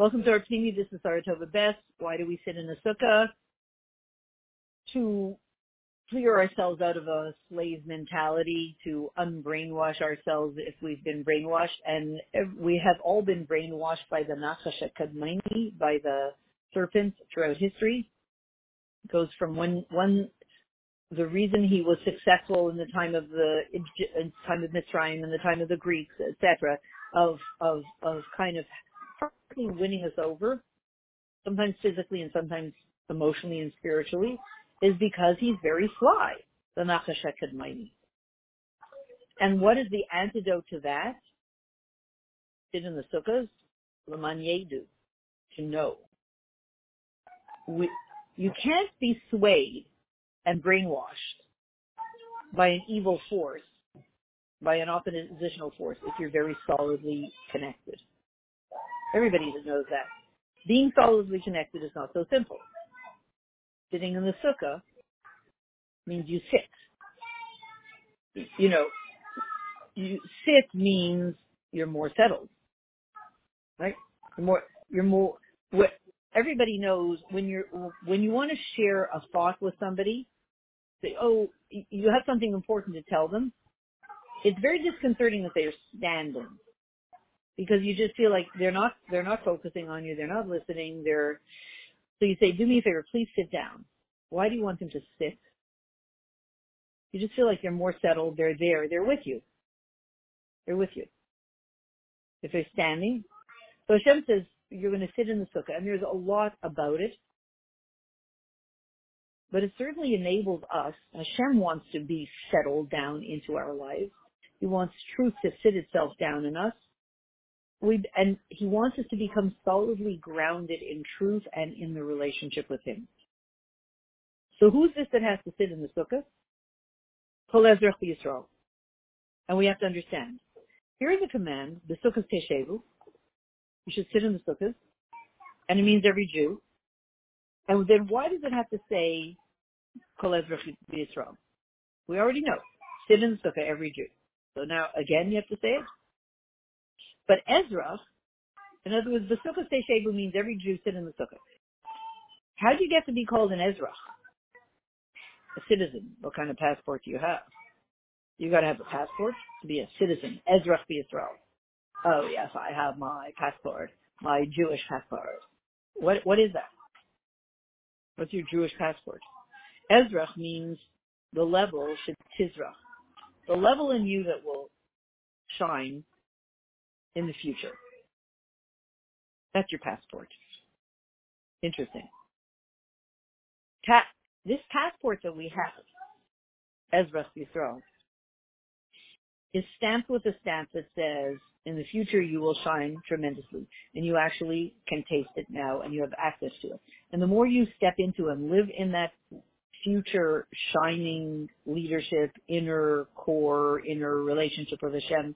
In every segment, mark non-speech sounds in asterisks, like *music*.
Welcome to our Pnimi. This is Saratova Best. Why do we sit in a sukkah? To clear ourselves out of a slave mentality, to unbrainwash ourselves if we've been brainwashed. And we have all been brainwashed by the Nachash Kadmaini, by the serpent throughout history. It goes from one, one, the reason he was successful in the time of the, in time of Mitzrayim and the time of the Greeks, etc., of, of, of kind of partly winning us over, sometimes physically and sometimes emotionally and spiritually, is because he's very sly, the Nachash Kadmaini. And what is the antidote to that? Sit in the sukkahs, Lamanyedu, to know. We, you can't be swayed and brainwashed by an evil force, by an oppositional force, if you're very solidly connected. Everybody knows that. Being solidly connected is not so simple. Sitting in the sukkah means you sit. You know, you sit means you're more settled, right? You're more, you're more, what, everybody knows when you're, when you want to share a thought with somebody, say, oh, you have something important to tell them. It's very disconcerting that they're standing because you just feel like they're not they're not focusing on you, they're not listening, they're so you say, Do me a favor, please sit down. Why do you want them to sit? You just feel like they're more settled, they're there, they're with you. They're with you. If they're standing. So Hashem says you're going to sit in the sukkah, and there's a lot about it. But it certainly enables us, Hashem wants to be settled down into our lives. He wants truth to sit itself down in us we and he wants us to become solidly grounded in truth and in the relationship with him. So who's this that has to sit in the sukkah? Kol Ezrach Yisrael. And we have to understand. Here is a command, the sukkah teshevu. You should sit in the sukkah. And it means every Jew. And then why does it have to say Kol Ezrach Yisrael? We already know. Sit in the sukkah, every Jew. So now again you have to say it. But Ezra, in other words, the Sukkah Shebu means every Jew sit in the Sukkah. How do you get to be called an Ezra? A citizen. What kind of passport do you have? You gotta have a passport to be a citizen. Ezra Israel. Oh yes, I have my passport, my Jewish passport. What what is that? What's your Jewish passport? Ezra means the level should tizrach. The level in you that will shine in the future. That's your passport. Interesting. This passport that we have, as Ezra Yisrael, is stamped with a stamp that says, in the future you will shine tremendously. And you actually can taste it now and you have access to it. And the more you step into and live in that future shining leadership, inner core, inner relationship with Hashem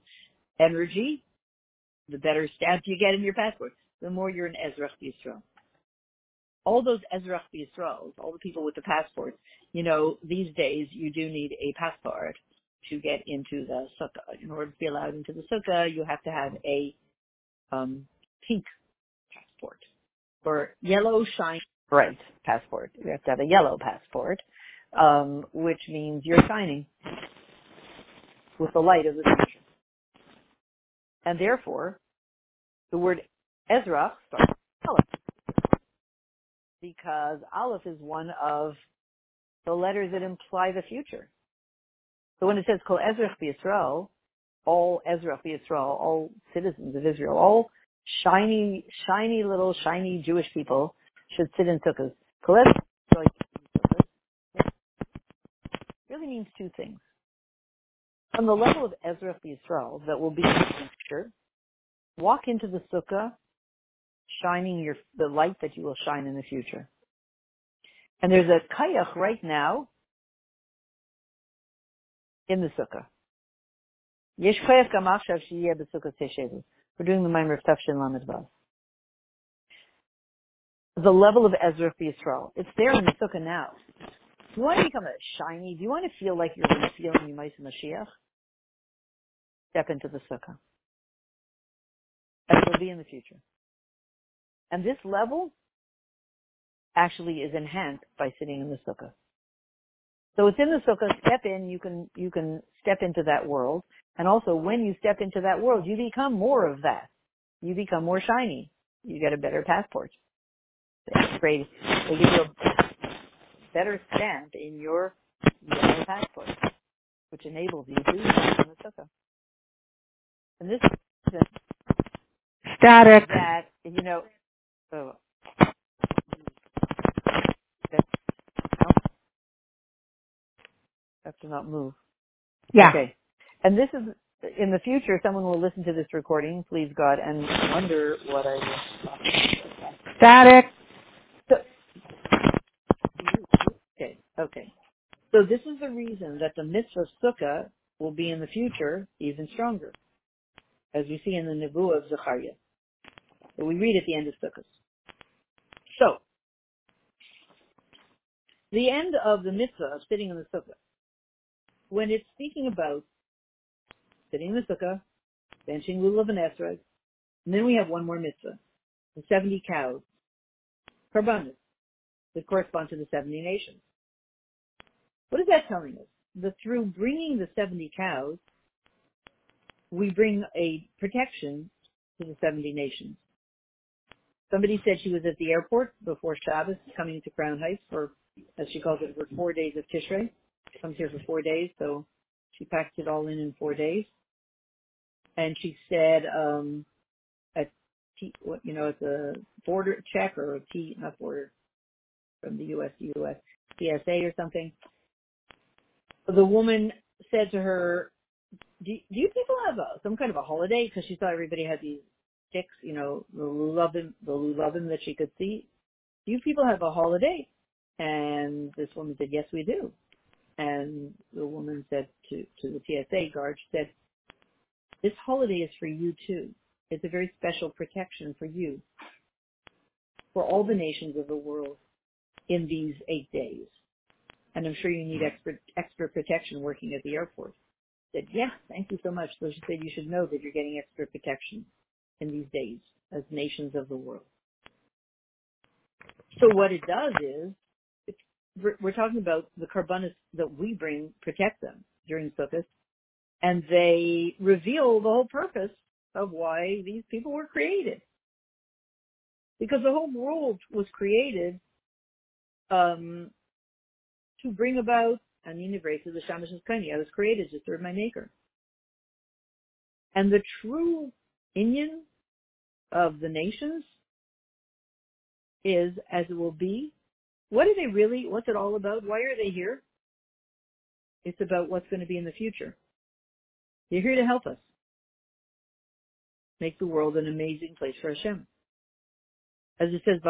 energy, the better stamp you get in your passport, the more you're an Ezra Yisrael. All those Ezra Yisraels, all the people with the passports, you know, these days you do need a passport to get into the sukkah. In order to be allowed into the sukkah, you have to have a um, pink passport or yellow shine bright passport. You have to have a yellow passport, um, which means you're shining with the light of the future. And therefore, the word Ezra starts with Aleph. Because Aleph is one of the letters that imply the future. So when it says Kol Ezra Yisrael, all Ezra Yisrael, all citizens of Israel, all shiny, shiny little shiny Jewish people should sit in sukkahs. Kol Ezra really means two things. On the level of Ezra Yisrael, that will be in the future, walk into the sukkah shining your, the light that you will shine in the future. And there's a kayach right now in the sukkah. Yesh kayach gamachshav shiyeh b'sukkah teshevu. We're doing the Maimer of Tafshin Lamed. The level of Ezra Yisrael. It's there in the sukkah now. Do you want to become a shiny? Do you want to feel like you're feeling feel Yemais Mashiach? Step into the sukkah. As will be in the future. And this level actually is enhanced by sitting in the sukkah. So it's in the sukkah, step in, you can, you can step into that world. And also when you step into that world, you become more of that. You become more shiny. You get a better passport. It's great. They give you a better stamp in your passport, which enables you to be in the sukkah. And this is Static. that, you know, oh, have to not move. Yeah. Okay. And this is, in the future, someone will listen to this recording, please God, and wonder what I was talking about. Static. Okay, okay. So this is the reason that the mitzvah sukkah will be in the future even stronger, as we see in the Nebuah of Zechariah. that we read at the end of Sukkot. So, the end of the mitzvah of sitting in the sukkah, when it's speaking about sitting in the sukkah, benching lulav and esrog, and then we have one more mitzvah, the 70 cows, karbanis, that correspond to the 70 nations. What is that telling us? That through bringing the 70 cows, we bring a protection to the 70 nations. Somebody said she was at the airport before Shabbos coming to Crown Heights for, as she calls it, for four days of Tishrei. She comes here for four days, so she packed it all in in four days. And she said, um, at you know, at the border check or a T, not border, from the U.S. to U.S. TSA or something. The woman said to her, do, do you people have a, some kind of a holiday? Because she saw everybody had these sticks, you know, the Lululemon, the Lululemon that she could see. Do you people have a holiday? And this woman said, yes, we do. And the woman said to, to the TSA guard, she said, this holiday is for you too. It's a very special protection for you, for all the nations of the world in these eight days. And I'm sure you need hmm. extra, extra protection working at the airport. Said, yes, thank you so much. So she said, you should know that you're getting extra protection in these days as nations of the world. So what it does is, we're, we're talking about the carbonis that we bring protect them during Sukkot, and they reveal the whole purpose of why these people were created. Because the whole world was created um, to bring about Ani Nevresu, the Shamash Kani. I was created to serve my maker. And the true Inyan of the nations is as it will be. What are they really, what's it all about? Why are they here? It's about what's going to be in the future. They're here to help us. Make the world an amazing place for Hashem. As it says,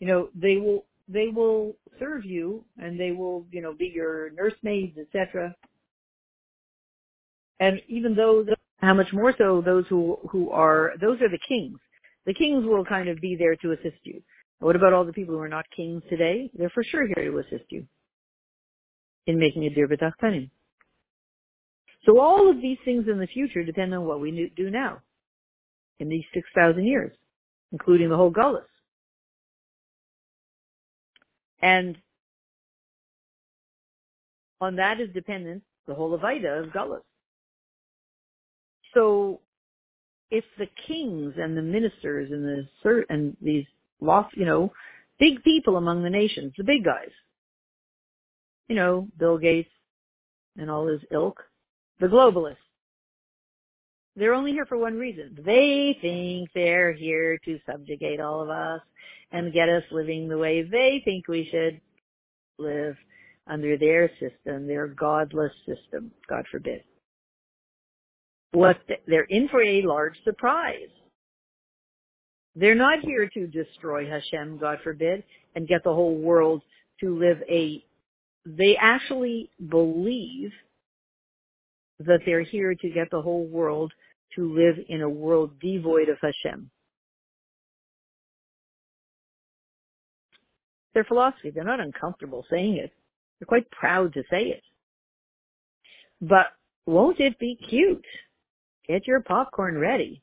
you know, they will, they will serve you and they will, you know, be your nursemaids, etc. And even those, how much more so those who, who are, those are the kings. The kings will kind of be there to assist you. What about all the people who are not kings today? They're for sure here to assist you in making a dir b'tachtanim. So all of these things in the future depend on what we do now in these 6,000 years, including the whole Gullus. And on that is dependent the whole Avaida of Gullus. So if the kings and the ministers and the and these lost, you know, big people among the nations, the big guys, you know, Bill Gates and all his ilk, the globalists, they're only here for one reason. They think they're here to subjugate all of us and get us living the way they think we should live under their system, their godless system, God forbid what they're in for a large surprise. They're not here to destroy Hashem, God forbid, and get the whole world to live a, they actually believe that they're here to get the whole world to live in a world devoid of Hashem. Their philosophy, they're not uncomfortable saying it. They're quite proud to say it. But won't it be cute get your popcorn ready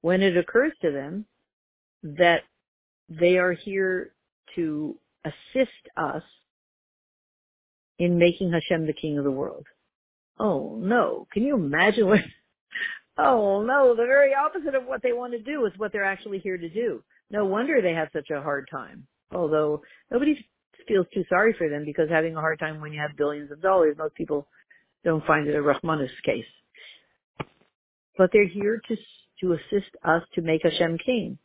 when it occurs to them that they are here to assist us in making Hashem the king of the world. Oh no. Can you imagine what, oh no, the very opposite of what they want to do is what they're actually here to do. No wonder they have such a hard time. Although nobody feels too sorry for them because having a hard time when you have billions of dollars, most people don't find it a Rahmanis case. But they're here to, to assist us to make Hashem king.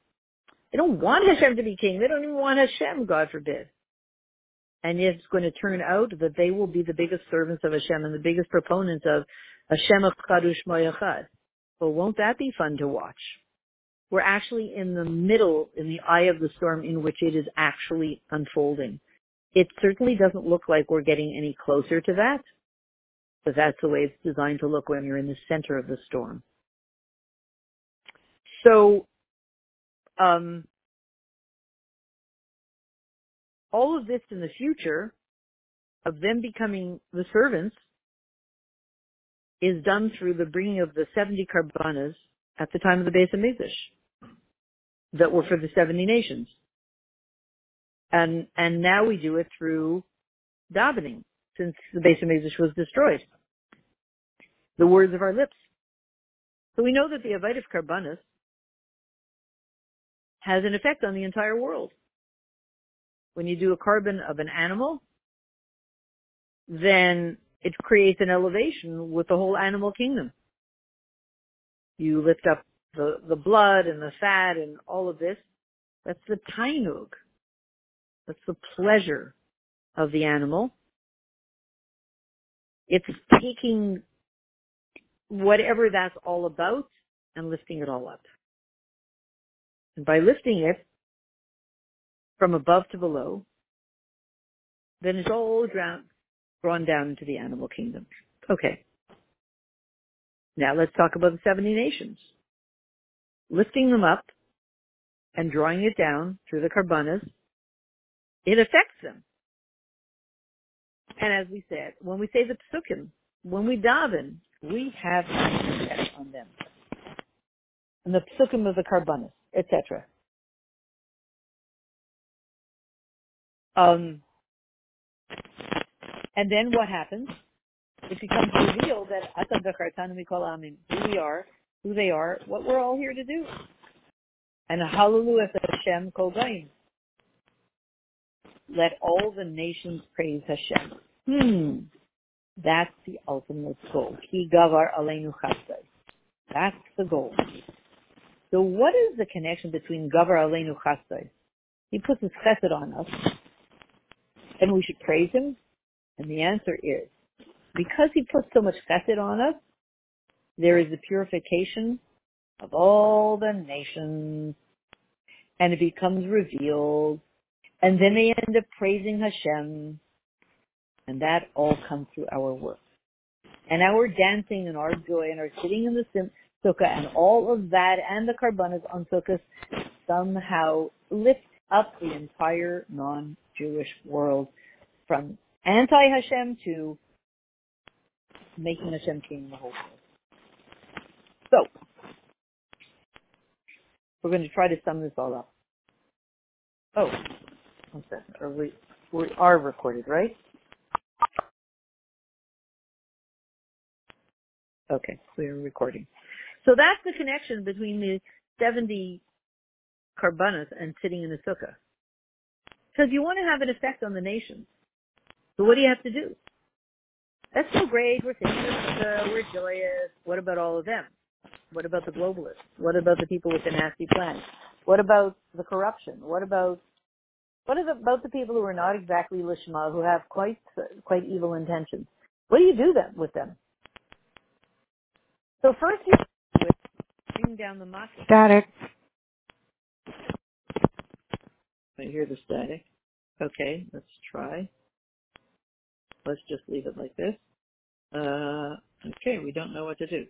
They don't want Hashem to be king. They don't even want Hashem, God forbid. And yet it's going to turn out that they will be the biggest servants of Hashem and the biggest proponents of Hashem Echad U'Shmo Well, won't that be fun to watch? We're actually in the middle, in the eye of the storm in which it is actually unfolding. It certainly doesn't look like we're getting any closer to that, but that's the way it's designed to look when you're in the center of the storm. So, um, all of this in the future of them becoming the servants is done through the bringing of the 70 karbanas at the time of the Beis Hamikdash that were for the 70 nations. And, and now we do it through davening since the Beis Hamikdash was destroyed. The words of our lips. So we know that the of Karbanas has an effect on the entire world when you do a carbon of an animal, then it creates an elevation with the whole animal kingdom. You lift up the, the blood and the fat and all of this. That's the tainug. That's the pleasure of the animal. It's taking whatever that's all about and lifting it all up. And by lifting it, from above to below, then it's all drawn, drawn down into the animal kingdom. Okay. Now let's talk about the 70 nations. Lifting them up and drawing it down through the karbanas, it affects them. And as we said, when we say the psukim, when we daven, we have an effect on them. And the psukim of the karbanas, etc. Um, and then what happens? It becomes revealed that Atam Bechartan Mikol Amin, who we are, who they are, what we're all here to do. And Hallelujah Hashem Kol Let all the nations praise Hashem. Hmm. That's the ultimate goal. Ki gavar aleinu chasdai. That's the goal. So what is the connection between gavar aleinu chasdai? He puts his chesed on us and we should praise him? And the answer is, because he puts so much chesed on us, there is the purification of all the nations, and it becomes revealed, and then they end up praising Hashem, and that all comes through our work. And our dancing and our joy and our sitting in the sukkah and all of that and the karbanas on sukkahs somehow lift up the entire non-Jewish world from anti-Hashem to making Hashem king in the whole world. So, we're going to try to sum this all up. Oh, one second. Are we, we are recorded, right? Okay, we are recording. So that's the connection between the 70 karbanas and sitting in the sukkah. Because you want to have an effect on the nations. So what do you have to do? That's so great. We're sitting in the sukkah. We're joyous. What about all of them? What about the globalists? What about the people with the nasty plans? What about the corruption? What about what about the people who are not exactly lishma, who have quite quite evil intentions? What do you do then with them? So first you bring down the muck. Static. I hear the static. Okay, let's try. Let's just leave it like this. Uh, okay, we don't know what to do.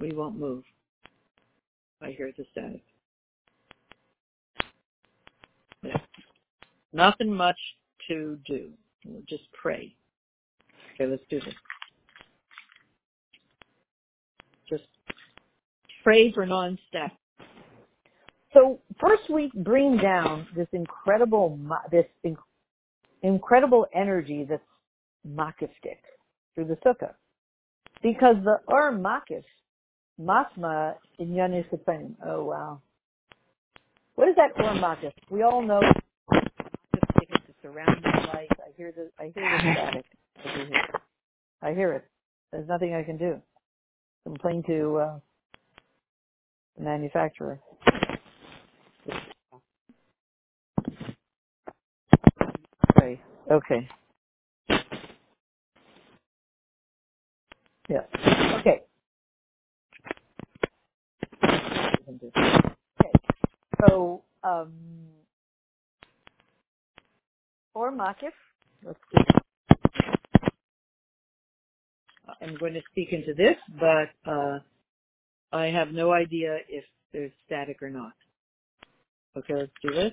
We won't move. I hear the static. Yeah. Nothing much to do. We'll just pray. Okay, let's do this. just pray for non-static. So first we bring down this incredible, this incredible energy that's makiftik through the sukkah. Because the Ur makif, masma in Yanis Oh wow. What is that Ur makif? We all know it's the surrounding light. I hear the I hear the static. I hear it. There's nothing I can do. Complain to uh, the manufacturer. Okay. Yeah. Okay. Okay. So, um, or Makif, let's see. I'm going to speak into this, but uh, I have no idea if there's static or not. Okay, let's do this.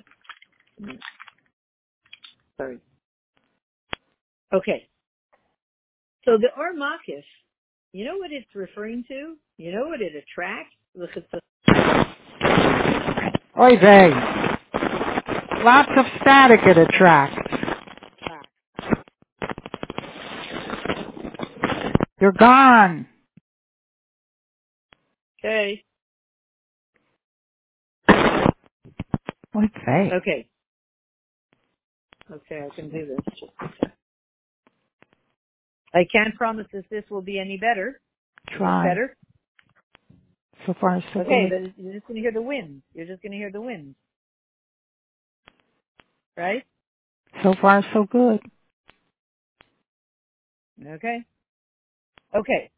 Sorry. Okay. So the Or Makif, you know what it's referring to? You know what it attracts? Look at the Oy vey. Lots of static it attracts. You're gone. Okay. Vey. Okay. Okay, I can do this. I can't promise that this will be any better. Try. Better? So far, so Okay, good. you're just going to hear the wind. You're just going to hear the wind. Right? So far, so good. Okay. Okay.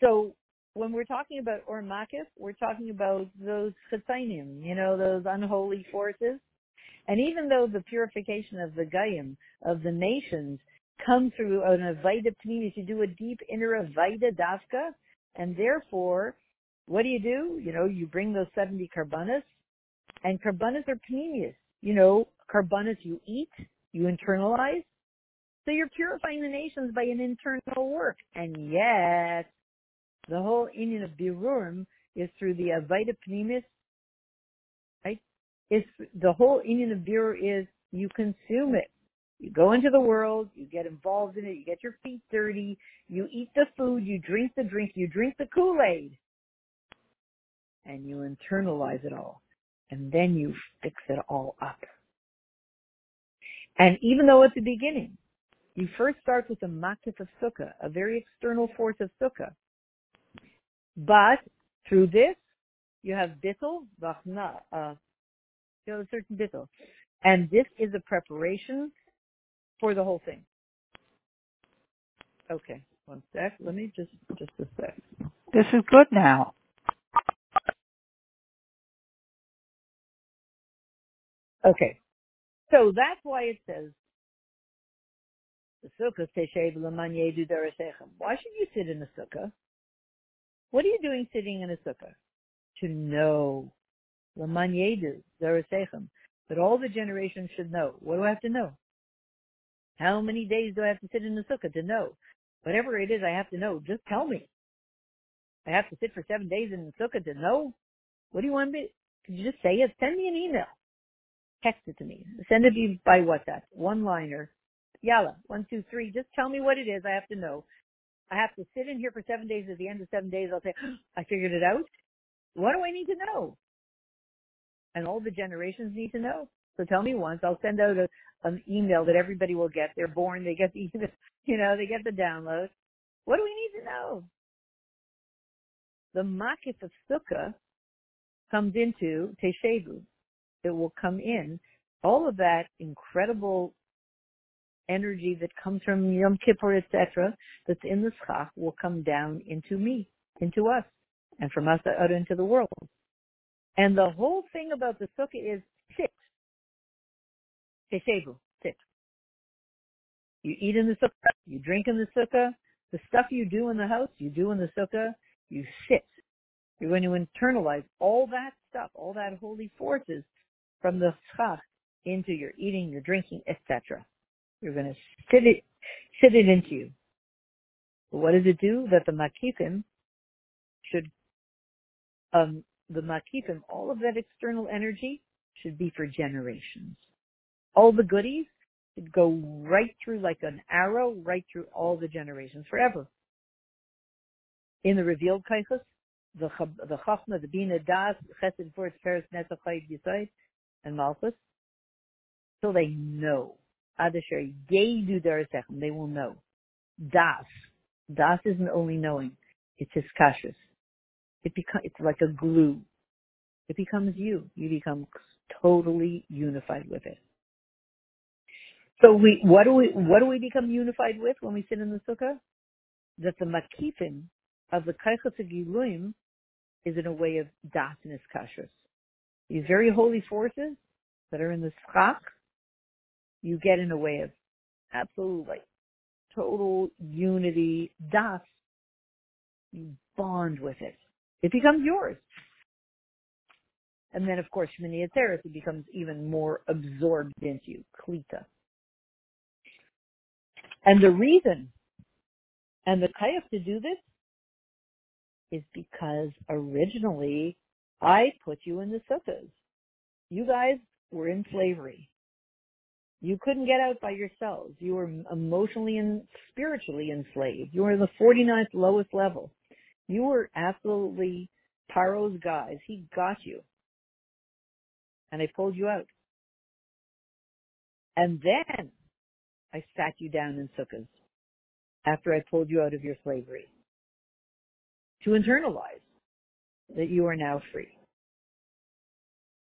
So when we're talking about Or Makif, we're talking about those Chetainim, you know, those unholy forces. And even though the purification of the Gayim, of the nations, come through an Avaida Pnimis, you do a deep inner Avaida Dafka, and therefore, what do you do? You know, you bring those 70 karbanas, and karbanas are Pnimius. You know, karbanas you eat, you internalize, so you're purifying the nations by an internal work. And yet, the whole Inyan of Birurim is through the Avaida Pnimis, right? It's, the whole Inyan of Birur is you consume it. You go into the world, you get involved in it, you get your feet dirty, you eat the food, you drink the drink, you drink the Kool-Aid, and you internalize it all. And then you fix it all up. And even though at the beginning, you first start with the makif of sukkah, a very external force of sukkah. But through this, you have bittul, vachna, uh, you have a certain bittul. And this is a preparation for the whole thing. Okay, one sec. Let me just, just a sec. This is good now. Okay. So that's why it says, the sukkah Why should you sit in a sukkah? What are you doing sitting in a sukkah? To know. Lamanyedu, Zarasechem. That all the generations should know. What do I have to know? How many days do I have to sit in the sukkah to know? Whatever it is I have to know, just tell me. I have to sit for seven days in the sukkah to know? What do you want me? Could you just say it? Send me an email. Text it to me. Send it to me by WhatsApp. One liner. Yalla. One, two, three. Just tell me what it is I have to know. I have to sit in here for seven days. At the end of seven days, I'll say, *gasps* I figured it out. What do I need to know? And all the generations need to know. So tell me once. I'll send out a, an email that everybody will get. They're born. They get the, *laughs* you know, they get the download. What do we need to know? The makif of sukkah comes into teshevu. It will come in. All of that incredible energy that comes from Yom Kippur, etc., that's in the schach will come down into me, into us, and from us out into the world. And the whole thing about the sukkah is sit. Teshevu, sit. You eat in the sukkah, you drink in the sukkah, the stuff you do in the house, you do in the sukkah, you sit. You're going to internalize all that stuff, all that holy forces from the schach into your eating, your drinking, etc. You're going to sit it, sit it into you. But what does it do? That the makifim should um, the makifim, all of that external energy should be for generations. All the goodies should go right through like an arrow, right through all the generations forever. In the revealed kaichas, the the chachma, the bina das, chesed for feres netzachayit yisaid, and malchus, so they know. Adasher yedu darsechem, they will know. Das, das isn't only knowing, it's his kashas. It becomes, it's like a glue. It becomes you. You become totally unified with it. So we, what do we, what do we become unified with when we sit in the sukkah? That the makifim of the giluim is in a way of das and iskashus. These very holy forces that are in the schach, you get in a way of absolutely total unity, das. You bond with it. It becomes yours. And then, of course, Shmini Atzeres, it becomes even more absorbed into you, Klita. And the reason and the kayach to do this is because originally I put you in the sukkahs. You guys were in slavery. You couldn't get out by yourselves. You were emotionally and spiritually enslaved. You were in the 49th lowest level. You were absolutely Paro's guys. He got you. And I pulled you out. And then I sat you down in sukkahs after I pulled you out of your slavery to internalize that you are now free.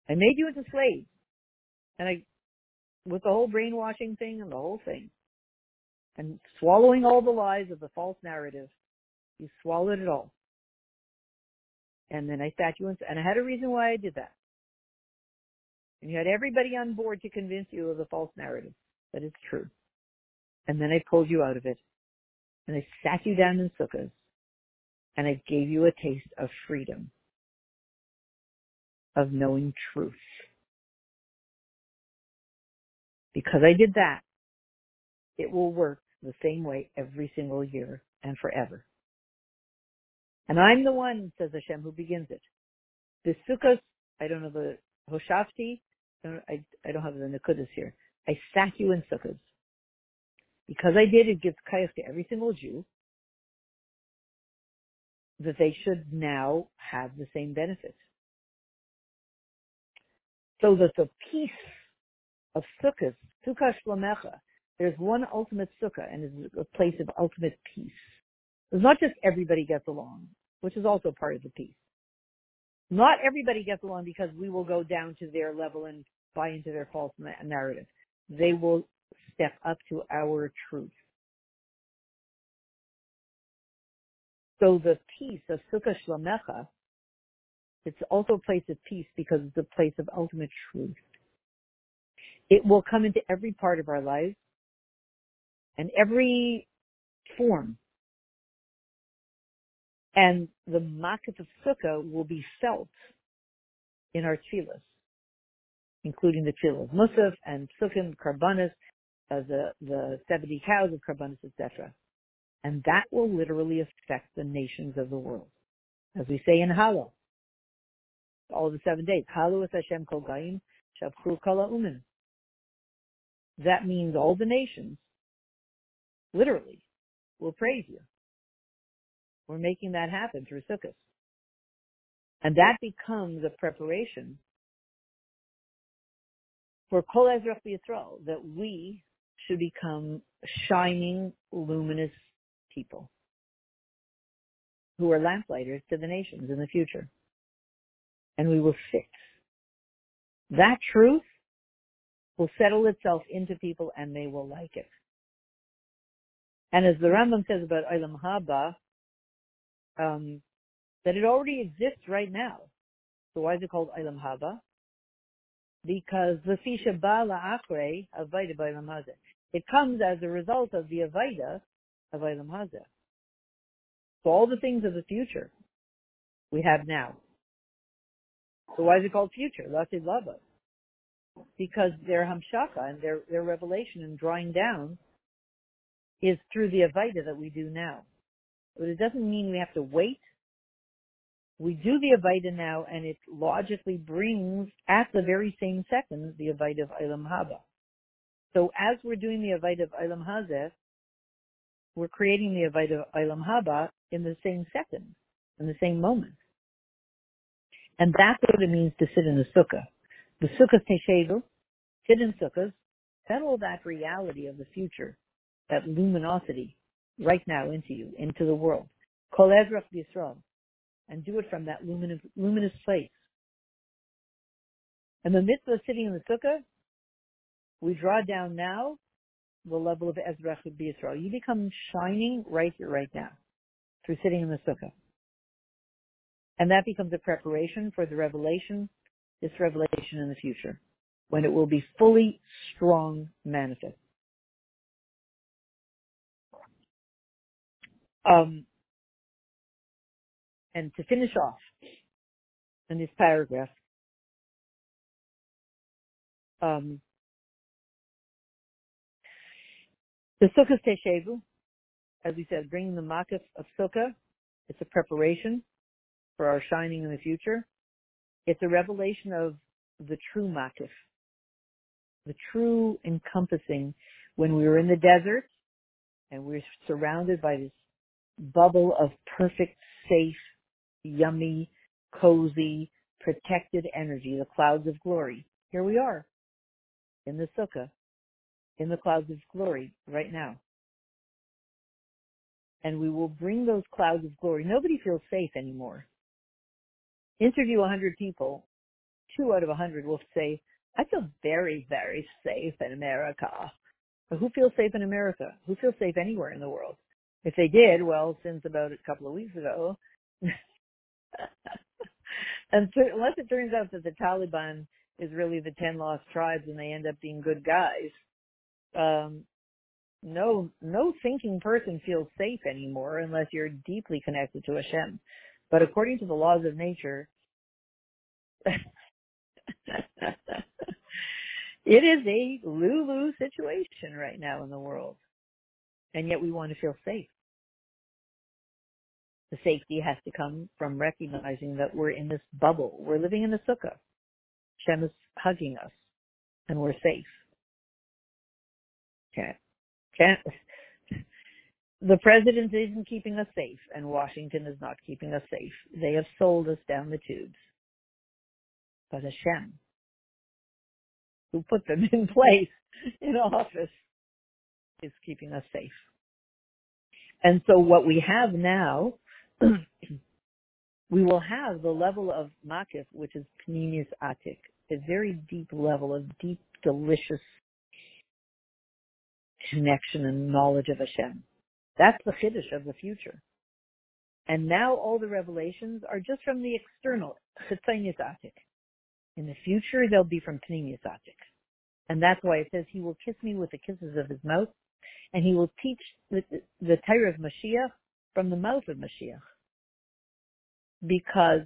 I made you into slaves. And I, with the whole brainwashing thing and the whole thing, and swallowing all the lies of the false narrative, you swallowed it all. And then I sat you in, and I had a reason why I did that. And you had everybody on board to convince you of the false narrative that it's true. And then I pulled you out of it. And I sat you down in sukkahs. And I gave you a taste of freedom, of knowing truth. Because I did that, it will work the same way every single year and forever. And I'm the one, says Hashem, who begins it. The sukkahs, I don't know the Hoshafti, I, don't have the Nakudas here. I sat you in sukkahs. Because I did, it gives kayach to every single Jew that they should now have the same benefits. So that the peace of sukkahs, sukkah shlomecha, there's one ultimate sukkah and it's a place of ultimate peace. It's not just everybody gets along, which is also part of the peace. Not everybody gets along because we will go down to their level and buy into their false narrative. They will step up to our truth. So the peace of Sukkah Shlomecha, it's also a place of peace because it's a place of ultimate truth. It will come into every part of our lives and every form and the makat of sukkah will be felt in our tefillas, including the of Musaf and Sukkim, Karbanis, uh, the, the 70 cows of Karbanis, etc. And that will literally affect the nations of the world. As we say in Hallel, all the seven days, Halo is Hashem Kol Gaim, Shabchu Kala Umin. That means all the nations, literally, will praise you. We're making that happen through Sukkot. And that becomes a preparation for Kol Ezrach Yisrael, that we should become shining, luminous people who are lamplighters to the nations in the future. And we will fix. That truth will settle itself into people and they will like it. And as the Rambam says about Olam Haba, um, that it already exists right now. So why is it called Ilam Haba? Because the Fisha Bala Akre Avaida Ilam Hazeh. It comes as a result of the Avaida Ilam Hazeh. So all the things of the future we have now. So why is it called future? Latid Lava. Because their Hamshaka and their, their revelation and drawing down is through the Avaida that we do now. But it doesn't mean we have to wait. we do the Avaida now and it logically brings at the very same second the Avaida of Ilam Haba. So as we're doing the Avaida of Ilam Hazeh, we're creating the Avaida of Ilam Haba in the same second, in the same moment. And that's what it means to sit in the sukkah. The sukkah teshevu, sit in sukkahs, settle that reality of the future, that luminosity right now into you, into the world. Kol Ezrach Yisrael, and do it from that luminous, luminous place. And the mitzvah of sitting in the sukkah, we draw down now the level of Ezra Yisrael. You become shining right here, right now, through sitting in the sukkah. And that becomes a preparation for the revelation, this revelation in the future, when it will be fully strong manifest. Um, and to finish off in this paragraph, um, the Sukkah Teshevu, as we said, bringing the Makif of Sukkah, it's a preparation for our shining in the future. It's a revelation of the true Makif, the true encompassing when we were in the desert and we we're surrounded by this bubble of perfect, safe, yummy, cozy, protected energy, the clouds of glory. Here we are in the sukkah, in the clouds of glory right now. And we will bring those clouds of glory. Nobody feels safe anymore. Interview 100 people, two out of 100 will say, I feel very, very safe in America. But who feels safe in America? Who feels safe anywhere in the world? If they did, well, since about a couple of weeks ago, *laughs* and unless it turns out that the Taliban is really the ten lost tribes and they end up being good guys, um, no no thinking person feels safe anymore unless you're deeply connected to Hashem. But according to the laws of nature, *laughs* it is a lulu situation right now in the world. And yet we want to feel safe. The safety has to come from recognizing that we're in this bubble. We're living in a sukkah. Shem is hugging us and we're safe. Can't, can't, the president isn't keeping us safe and Washington is not keeping us safe. They have sold us down the tubes. But Hashem, who put them *laughs* in place in office, is keeping us safe. And so what we have now *clears throat* we will have the level of makif, which is pnimius atik, a very deep level of deep, delicious connection and knowledge of Hashem. That's the chiddush of the future. And now all the revelations are just from the external, chitzonius atik. In the future, they'll be from pnimius. And that's why it says he will kiss me with the kisses of his mouth, and he will teach the, the Torah of Mashiach from the mouth of Mashiach because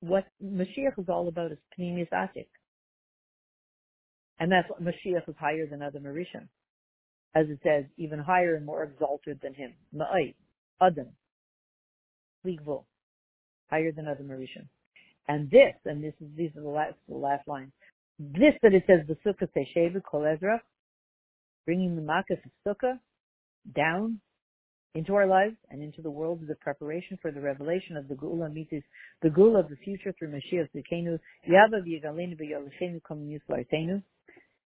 what Mashiach is all about is Pnimius And that's what Mashiach is higher than other Arishon. As it says, even higher and more exalted than him. Ma'ay, Adam, Ligvul, higher than Adam Arishon. And this, and this is, these are the last, the last lines. This that it says, the Sukkah Tesheva Kol Ezra, bringing the Makas of Sukkah down into our lives and into the world is a preparation for the revelation of the Gula Mitzis, the Gula of the future through Mashiach Zikenu, Yava v'Yigalenu v'Yolishenu Kom Yislartenu,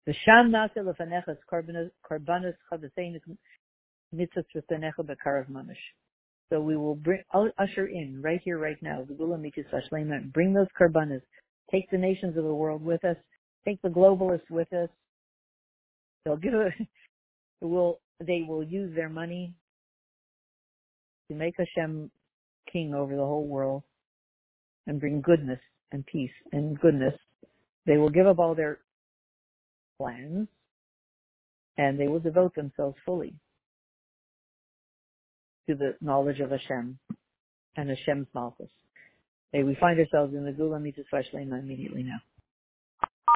V'sham nasa lefanecha karbanas chavaseinu mitzvah tzvanecha b'karav mamish. So we will bring, usher in right here, right now, the Gula Mitzis Vashlema, bring those karbanas, take the nations of the world with us, take the globalists with us. They'll give a, *laughs* will, they will use their money to make Hashem king over the whole world and bring goodness and peace and goodness. They will give up all their plans and they will devote themselves fully to the knowledge of Hashem and Hashem's Malchus. May we find ourselves in the Gula Mitzvah immediately now.